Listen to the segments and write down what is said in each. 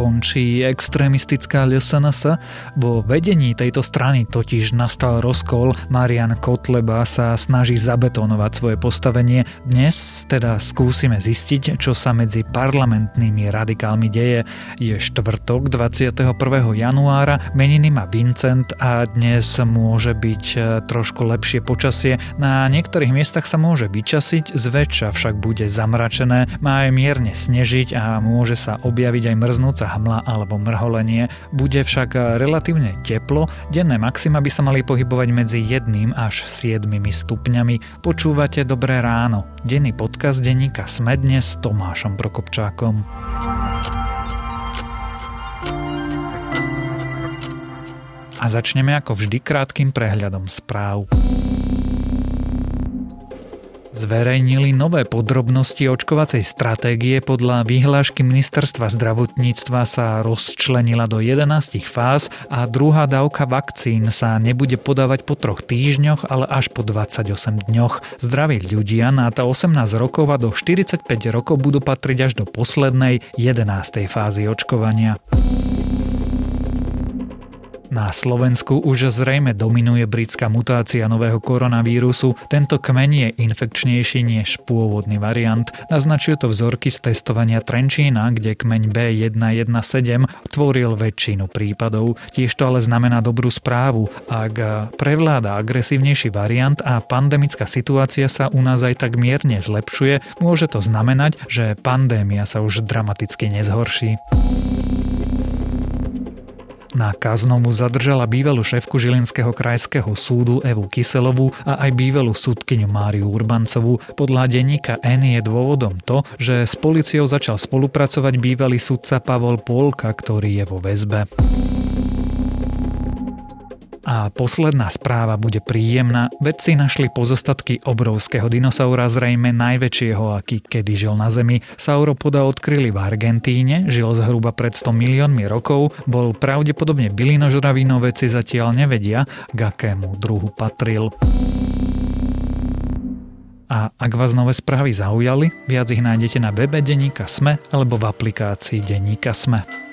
končí extrémistická LSNS. Vo vedení tejto strany totiž nastal rozkol. Marian Kotleba sa snaží zabetonovať svoje postavenie. Dnes teda skúsime zistiť, čo sa medzi parlamentnými radikálmi deje. Je štvrtok 21. januára, meniny má Vincent a dnes môže byť e, trošku lepšie počasie. Na niektorých miestach sa môže vyčasiť, zväčša však bude zamračené, má aj mierne snežiť a môže sa objaviť aj mrznúca hmla alebo mrholenie. Bude však relatívne teplo, denné maxima by sa mali pohybovať medzi 1 až 7 stupňami. Počúvate Dobré ráno. Denný podcast denníka Sme dnes s Tomášom Prokopčákom. A začneme ako vždy krátkým prehľadom správ zverejnili nové podrobnosti očkovacej stratégie. Podľa vyhlášky ministerstva zdravotníctva sa rozčlenila do 11 fáz a druhá dávka vakcín sa nebude podávať po troch týždňoch, ale až po 28 dňoch. Zdraví ľudia na 18 rokov a do 45 rokov budú patriť až do poslednej 11. fázy očkovania. Na Slovensku už zrejme dominuje britská mutácia nového koronavírusu. Tento kmeň je infekčnejší než pôvodný variant. Naznačujú to vzorky z testovania Trenčína, kde kmeň B117 tvoril väčšinu prípadov. Tiež to ale znamená dobrú správu. Ak prevláda agresívnejší variant a pandemická situácia sa u nás aj tak mierne zlepšuje, môže to znamenať, že pandémia sa už dramaticky nezhorší. Na Kaznomu zadržala bývalú šéfku Žilinského krajského súdu Evu Kyselovú a aj bývalú súdkyňu Máriu Urbancovú. Podľa denníka N je dôvodom to, že s policiou začal spolupracovať bývalý sudca Pavol Polka, ktorý je vo väzbe. A posledná správa bude príjemná. Vedci našli pozostatky obrovského dinosaura, zrejme najväčšieho, aký kedy žil na Zemi. Sauropoda odkryli v Argentíne, žil zhruba pred 100 miliónmi rokov, bol pravdepodobne bylinožravý, no vedci zatiaľ nevedia, k akému druhu patril. A ak vás nové správy zaujali, viac ich nájdete na webe Deníka Sme alebo v aplikácii Deníka Sme.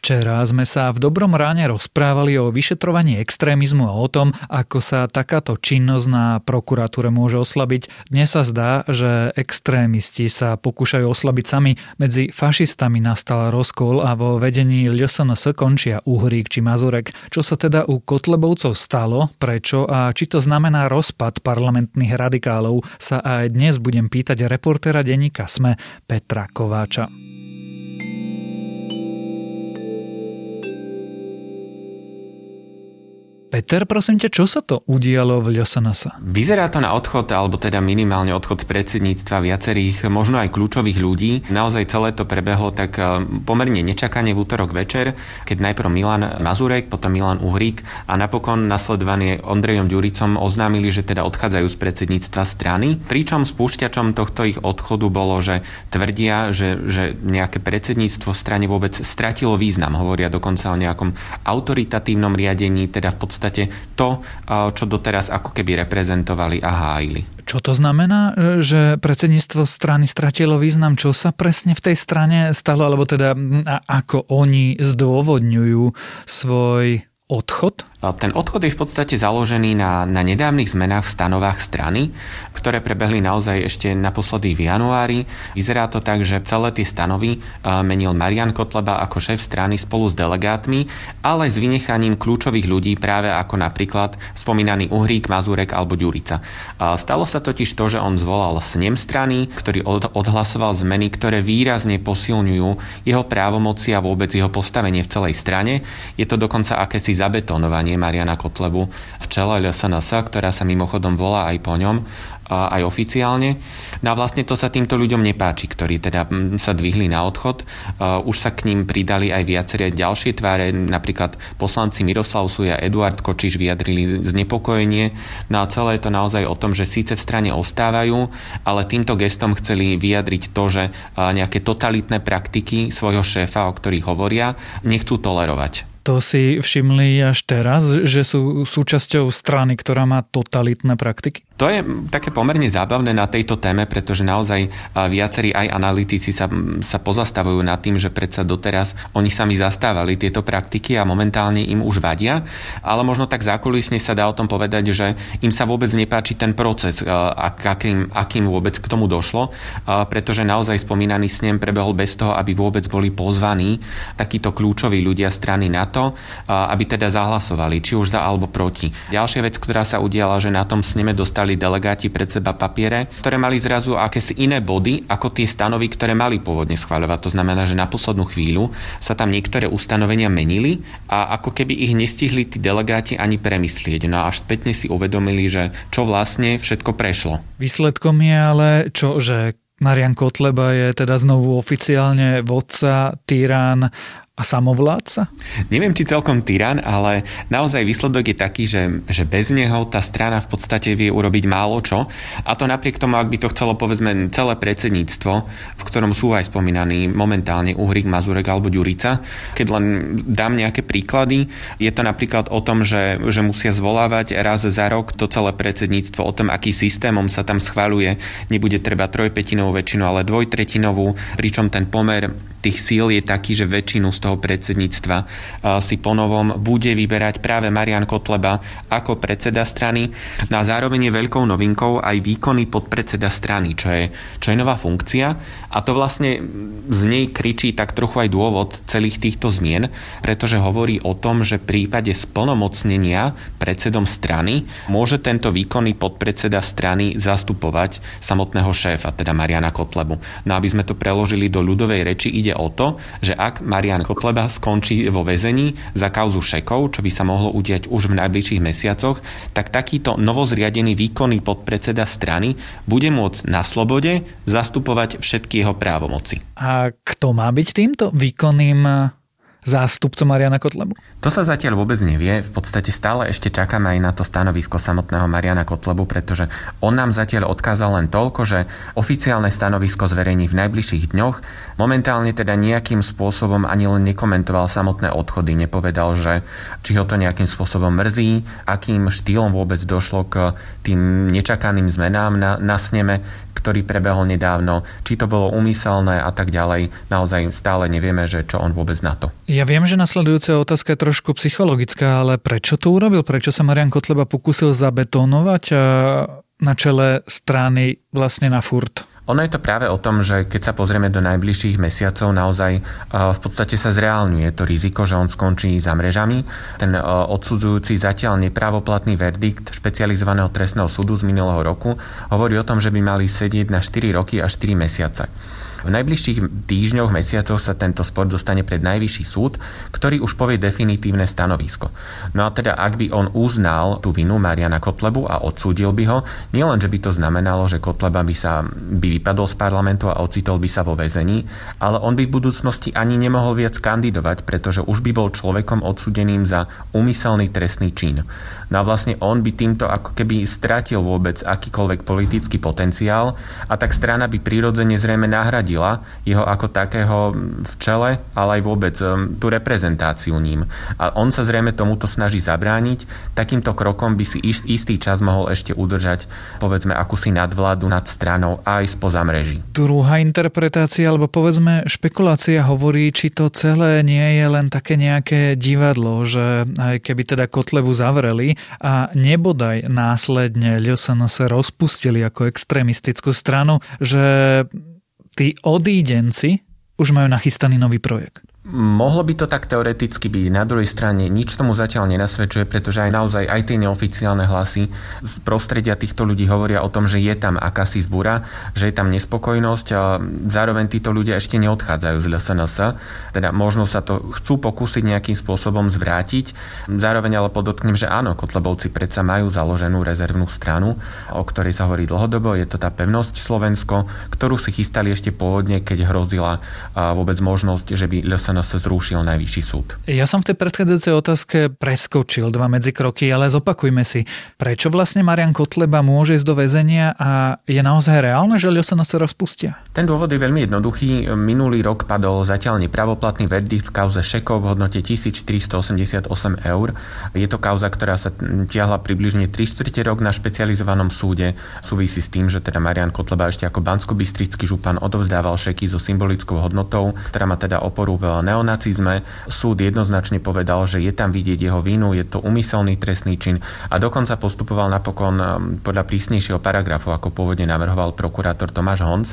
Včera sme sa v dobrom ráne rozprávali o vyšetrovaní extrémizmu a o tom, ako sa takáto činnosť na prokuratúre môže oslabiť. Dnes sa zdá, že extrémisti sa pokúšajú oslabiť sami. Medzi fašistami nastal rozkol a vo vedení LSNS končia Uhrík či Mazurek. Čo sa teda u Kotlebovcov stalo, prečo a či to znamená rozpad parlamentných radikálov, sa aj dnes budem pýtať reportéra denníka SME Petra Kováča. Peter, prosím ťa, čo sa to udialo v LSNS? Vyzerá to na odchod, alebo teda minimálne odchod z predsedníctva viacerých, možno aj kľúčových ľudí. Naozaj celé to prebehlo tak eh, pomerne nečakane v útorok večer, keď najprv Milan Mazurek, potom Milan Uhrík a napokon nasledovaný Ondrejom Ďuricom oznámili, že teda odchádzajú z predsedníctva strany. Pričom spúšťačom tohto ich odchodu bolo, že tvrdia, že, že nejaké predsedníctvo v strane vôbec stratilo význam. Hovoria dokonca o nejakom autoritatívnom riadení, teda v podstate podstate to, čo doteraz ako keby reprezentovali a hájili. Čo to znamená, že predsedníctvo strany stratilo význam? Čo sa presne v tej strane stalo? Alebo teda ako oni zdôvodňujú svoj odchod? Ten odchod je v podstate založený na, na nedávnych zmenách v stanovách strany, ktoré prebehli naozaj ešte naposledy v januári. Vyzerá to tak, že celé tie stanovy menil Marian Kotleba ako šéf strany spolu s delegátmi, ale s vynechaním kľúčových ľudí práve ako napríklad spomínaný Uhrík, Mazurek alebo Ďurica. Stalo sa totiž to, že on zvolal snem strany, ktorý odhlasoval zmeny, ktoré výrazne posilňujú jeho právomoci a vôbec jeho postavenie v celej strane. Je to dokonca akési zabetonovanie Mariana Kotlebu v čele LSNS, ktorá sa mimochodom volá aj po ňom, aj oficiálne. No a vlastne to sa týmto ľuďom nepáči, ktorí teda sa dvihli na odchod. Už sa k ním pridali aj viaceré ďalšie tváre, napríklad poslanci Miroslav Suja Eduard Kočiš vyjadrili znepokojenie. No a celé je to naozaj o tom, že síce v strane ostávajú, ale týmto gestom chceli vyjadriť to, že nejaké totalitné praktiky svojho šéfa, o ktorých hovoria, nechcú tolerovať. To si všimli až teraz, že sú súčasťou strany, ktorá má totalitné praktiky? To je také pomerne zábavné na tejto téme, pretože naozaj viacerí aj analytici sa, sa pozastavujú nad tým, že predsa doteraz oni sami zastávali tieto praktiky a momentálne im už vadia, ale možno tak zákulisne sa dá o tom povedať, že im sa vôbec nepáči ten proces, akým, akým vôbec k tomu došlo, pretože naozaj spomínaný snem prebehol bez toho, aby vôbec boli pozvaní takíto kľúčoví ľudia strany na to, aby teda zahlasovali, či už za alebo proti. Ďalšia vec, ktorá sa udiala, že na tom sneme dostali delegáti pred seba papiere, ktoré mali zrazu akési iné body ako tie stanovy, ktoré mali pôvodne schváľovať. To znamená, že na poslednú chvíľu sa tam niektoré ustanovenia menili a ako keby ich nestihli tí delegáti ani premyslieť. No a až spätne si uvedomili, že čo vlastne všetko prešlo. Výsledkom je ale čo, že Marian Kotleba je teda znovu oficiálne vodca, tyrán a samovládca? Neviem, či celkom tyran, ale naozaj výsledok je taký, že, že bez neho tá strana v podstate vie urobiť málo čo. A to napriek tomu, ak by to chcelo povedzme celé predsedníctvo, v ktorom sú aj spomínaní momentálne Uhrik, Mazurek alebo Ďurica. Keď len dám nejaké príklady, je to napríklad o tom, že, že musia zvolávať raz za rok to celé predsedníctvo o tom, aký systémom sa tam schváľuje. Nebude treba trojpetinovú väčšinu, ale dvojtretinovú, pričom ten pomer tých síl je taký, že väčšinu z toho predsedníctva si ponovom bude vyberať práve Marian Kotleba ako predseda strany. No a zároveň je veľkou novinkou aj výkonný podpredseda strany, čo je, čo je nová funkcia. A to vlastne z nej kričí tak trochu aj dôvod celých týchto zmien, pretože hovorí o tom, že v prípade splnomocnenia predsedom strany môže tento výkonný podpredseda strany zastupovať samotného šéfa, teda Mariana Kotlebu. No aby sme to preložili do ľudovej reči, ide o to, že ak Marian Kotleba skončí vo väzení za kauzu šekov, čo by sa mohlo udiať už v najbližších mesiacoch, tak takýto novozriadený výkonný podpredseda strany bude môcť na slobode zastupovať všetky jeho právomoci. A kto má byť týmto výkonným zástupcom Mariana Kotlebu? To sa zatiaľ vôbec nevie. V podstate stále ešte čakáme aj na to stanovisko samotného Mariana Kotlebu, pretože on nám zatiaľ odkázal len toľko, že oficiálne stanovisko zverejní v najbližších dňoch. Momentálne teda nejakým spôsobom ani len nekomentoval samotné odchody. Nepovedal, že či ho to nejakým spôsobom mrzí, akým štýlom vôbec došlo k tým nečakaným zmenám na, na sneme, ktorý prebehol nedávno, či to bolo umyselné a tak ďalej. Naozaj stále nevieme, že čo on vôbec na to. Ja viem, že nasledujúca otázka je trošku psychologická, ale prečo to urobil? Prečo sa Marian Kotleba pokúsil zabetónovať na čele strany vlastne na furt? Ono je to práve o tom, že keď sa pozrieme do najbližších mesiacov, naozaj v podstate sa zreálňuje to riziko, že on skončí za mrežami. Ten odsudzujúci zatiaľ nepravoplatný verdikt špecializovaného trestného súdu z minulého roku hovorí o tom, že by mali sedieť na 4 roky a 4 mesiace. V najbližších týždňoch, mesiacoch sa tento spor dostane pred najvyšší súd, ktorý už povie definitívne stanovisko. No a teda ak by on uznal tú vinu Mariana Kotlebu a odsúdil by ho, nielen, že by to znamenalo, že Kotleba by sa by vypadol z parlamentu a ocitol by sa vo väzení, ale on by v budúcnosti ani nemohol viac kandidovať, pretože už by bol človekom odsudeným za úmyselný trestný čin. No a vlastne on by týmto ako keby stratil vôbec akýkoľvek politický potenciál a tak strana by prirodzene zrejme nahradila nahradila jeho ako takého v čele, ale aj vôbec um, tú reprezentáciu ním. A on sa zrejme tomuto snaží zabrániť. Takýmto krokom by si istý čas mohol ešte udržať povedzme akúsi nadvládu nad stranou aj spoza mreží. Druhá interpretácia, alebo povedzme špekulácia hovorí, či to celé nie je len také nejaké divadlo, že aj keby teda Kotlevu zavreli a nebodaj následne LSNS rozpustili ako extrémistickú stranu, že tí odídenci už majú nachystaný nový projekt. Mohlo by to tak teoreticky byť. Na druhej strane nič tomu zatiaľ nenasvedčuje, pretože aj naozaj aj tie neoficiálne hlasy z prostredia týchto ľudí hovoria o tom, že je tam akási zbúra, že je tam nespokojnosť a zároveň títo ľudia ešte neodchádzajú z LSNS. Teda možno sa to chcú pokúsiť nejakým spôsobom zvrátiť. Zároveň ale podotknem, že áno, Kotlebovci predsa majú založenú rezervnú stranu, o ktorej sa hovorí dlhodobo. Je to tá pevnosť Slovensko, ktorú si chystali ešte pôvodne, keď hrozila vôbec možnosť, že by LSNS LSNS zrušil najvyšší súd. Ja som v tej predchádzajúcej otázke preskočil dva medzikroky, ale zopakujme si, prečo vlastne Marian Kotleba môže ísť do väzenia a je naozaj reálne, že LSNS rozpustia? Ten dôvod je veľmi jednoduchý. Minulý rok padol zatiaľ nepravoplatný verdikt v kauze Šekov v hodnote 1488 eur. Je to kauza, ktorá sa tiahla približne 3 čtvrte rok na špecializovanom súde. Súvisí s tým, že teda Marian Kotleba ešte ako bansko župan odovzdával šeky so symbolickou hodnotou, ktorá má teda oporu v neonacizme. Súd jednoznačne povedal, že je tam vidieť jeho vínu, je to umyselný trestný čin a dokonca postupoval napokon um, podľa prísnejšieho paragrafu, ako pôvodne navrhoval prokurátor Tomáš Honc.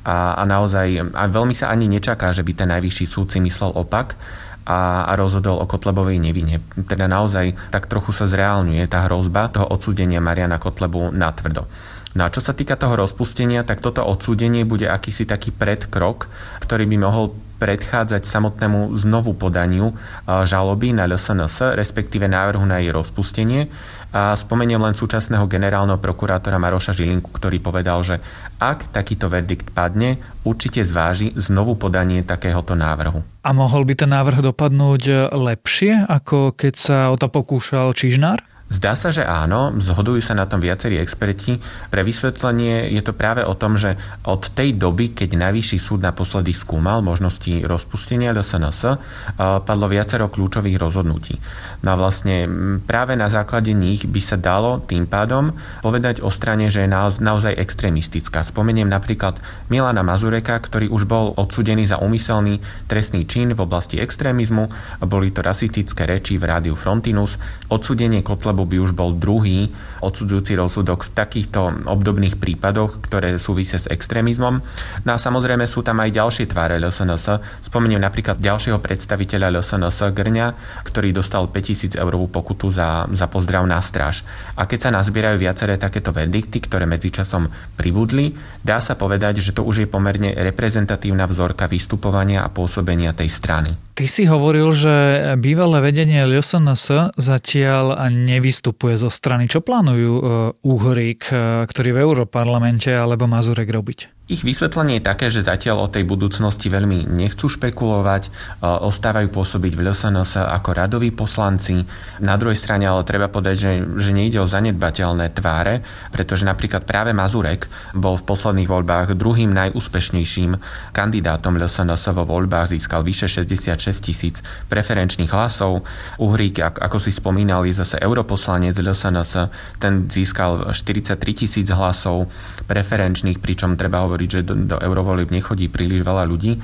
A, a naozaj a veľmi sa ani nečaká, že by ten najvyšší súd si myslel opak a, a rozhodol o Kotlebovej nevine. Teda naozaj tak trochu sa zreálňuje tá hrozba toho odsúdenia Mariana Kotlebu na tvrdo. No a čo sa týka toho rozpustenia, tak toto odsúdenie bude akýsi taký predkrok, ktorý by mohol predchádzať samotnému znovu podaniu žaloby na LSNS, respektíve návrhu na jej rozpustenie. A spomeniem len súčasného generálneho prokurátora Maroša Žilinku, ktorý povedal, že ak takýto verdikt padne, určite zváži znovu podanie takéhoto návrhu. A mohol by ten návrh dopadnúť lepšie, ako keď sa o to pokúšal Čižnár? Zdá sa, že áno, zhodujú sa na tom viacerí experti. Pre vysvetlenie je to práve o tom, že od tej doby, keď Najvyšší súd naposledy skúmal možnosti rozpustenia SNS, padlo viacero kľúčových rozhodnutí. No a vlastne práve na základe nich by sa dalo tým pádom povedať o strane, že je naozaj extrémistická. Spomeniem napríklad Milana Mazureka, ktorý už bol odsudený za úmyselný trestný čin v oblasti extrémizmu. Boli to rasistické reči v rádiu Frontinus, odsudenie Kotlebu lebo by už bol druhý odsudzujúci rozsudok v takýchto obdobných prípadoch, ktoré súvisia s extrémizmom. No a samozrejme sú tam aj ďalšie tváre LSNS. Spomeniem napríklad ďalšieho predstaviteľa LSNS Grňa, ktorý dostal 5000 eurovú pokutu za, za pozdrav na stráž. A keď sa nazbierajú viaceré takéto verdikty, ktoré medzičasom pribudli, dá sa povedať, že to už je pomerne reprezentatívna vzorka vystupovania a pôsobenia tej strany. Ty si hovoril, že bývalé vedenie LSNS zatiaľ nevystupuje zo strany. Čo plánujú e, Uhrík, e, ktorý v Európarlamente, alebo Mazurek robiť? Ich vysvetlenie je také, že zatiaľ o tej budúcnosti veľmi nechcú špekulovať, e, ostávajú pôsobiť v LSNS ako radoví poslanci. Na druhej strane ale treba povedať, že, že nejde o zanedbateľné tváre, pretože napríklad práve Mazurek bol v posledných voľbách druhým najúspešnejším kandidátom LSNS vo voľbách, získal vyše 66 tisíc preferenčných hlasov. Uhrík, ako si spomínal, je zase europoslanec LSNS, ten získal 43 tisíc hlasov preferenčných, pričom treba hovoriť, že do, do eurovolieb nechodí príliš veľa ľudí.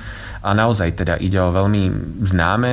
A naozaj teda ide o veľmi známe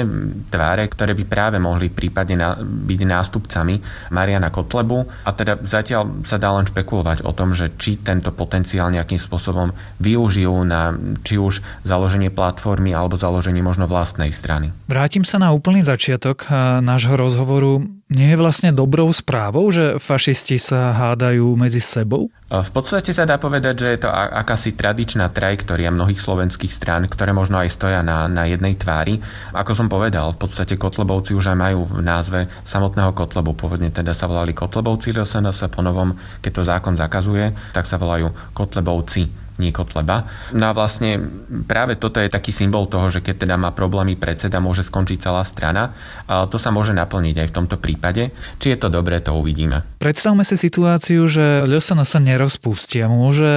tváre, ktoré by práve mohli prípadne na, byť nástupcami Mariana Kotlebu. A teda zatiaľ sa dá len špekulovať o tom, že či tento potenciál nejakým spôsobom využijú na či už založenie platformy alebo založenie možno vlastnej strany. Vrátim sa na úplný začiatok eh, nášho rozhovoru. Nie je vlastne dobrou správou, že fašisti sa hádajú medzi sebou? V podstate sa dá povedať, že je to akási tradičná trajektória mnohých slovenských strán, ktoré možno aj stoja na, na jednej tvári. Ako som povedal, v podstate Kotlebovci už aj majú v názve samotného Kotlebu. Pôvodne teda sa volali Kotlebovci LSNS, po novom, keď to zákon zakazuje, tak sa volajú Kotlebovci nie Kotleba. No a vlastne práve toto je taký symbol toho, že keď teda má problémy predseda, môže skončiť celá strana. A to sa môže naplniť aj v tomto prípade. Či je to dobré, to uvidíme. Predstavme si situáciu, že LSN sa nerozpustia. Môže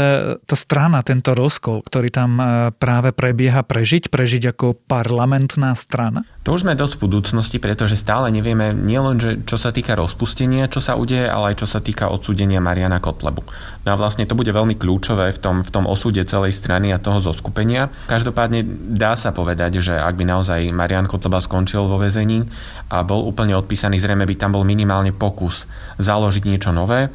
tá strana, tento rozkol, ktorý tam e, práve prebieha, prežiť? Prežiť ako parlamentná strana? To už sme dosť v budúcnosti, pretože stále nevieme nielen, že čo sa týka rozpustenia, čo sa udeje, ale aj čo sa týka odsúdenia Mariana Kotlebu. No a vlastne to bude veľmi kľúčové v tom, v tom osude celej strany a toho zoskupenia. Každopádne dá sa povedať, že ak by naozaj Marian Kotleba skončil vo väzení a bol úplne odpísaný, zrejme by tam bol minimálne pokus založiť niečo nové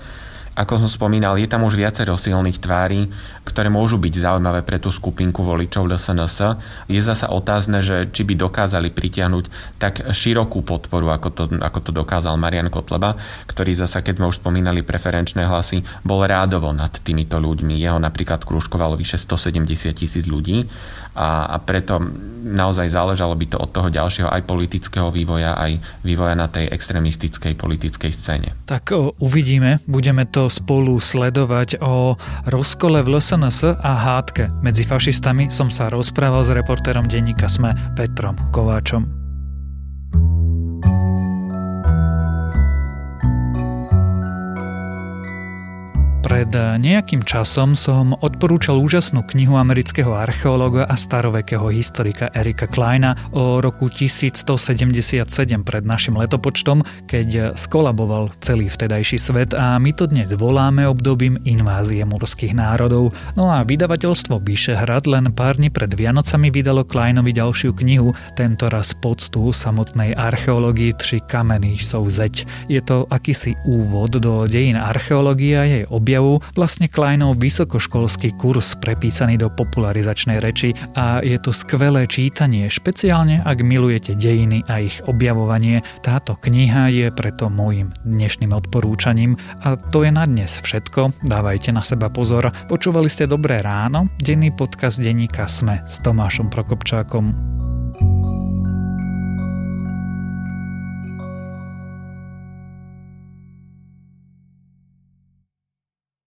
ako som spomínal, je tam už viacero silných tvári, ktoré môžu byť zaujímavé pre tú skupinku voličov SNS. Je zasa otázne, že či by dokázali pritiahnuť tak širokú podporu, ako to, ako to dokázal Marian Kotleba, ktorý zasa, keď sme už spomínali preferenčné hlasy, bol rádovo nad týmito ľuďmi. Jeho napríklad kružkovalo vyše 170 tisíc ľudí a, a preto naozaj záležalo by to od toho ďalšieho aj politického vývoja, aj vývoja na tej extrémistickej politickej scéne. Tak o, uvidíme, budeme to to spolu sledovať o rozkole v LSNS a hádke. Medzi fašistami som sa rozprával s reportérom denníka SME Petrom Kováčom. Pred nejakým časom som odporúčal úžasnú knihu amerického archeológa a starovekého historika Erika Kleina o roku 1177 pred našim letopočtom, keď skolaboval celý vtedajší svet a my to dnes voláme obdobím invázie morských národov. No a vydavateľstvo Bišehrad len pár dní pred Vianocami vydalo Kleinovi ďalšiu knihu, tento raz poctu samotnej archeológii Tři kameny jsou zeď. Je to akýsi úvod do dejín archeológie a jej objav prejavu vlastne Kleinov vysokoškolský kurz prepísaný do popularizačnej reči a je to skvelé čítanie, špeciálne ak milujete dejiny a ich objavovanie. Táto kniha je preto môjim dnešným odporúčaním a to je na dnes všetko. Dávajte na seba pozor. Počúvali ste Dobré ráno, denný podcast denníka Sme s Tomášom Prokopčákom.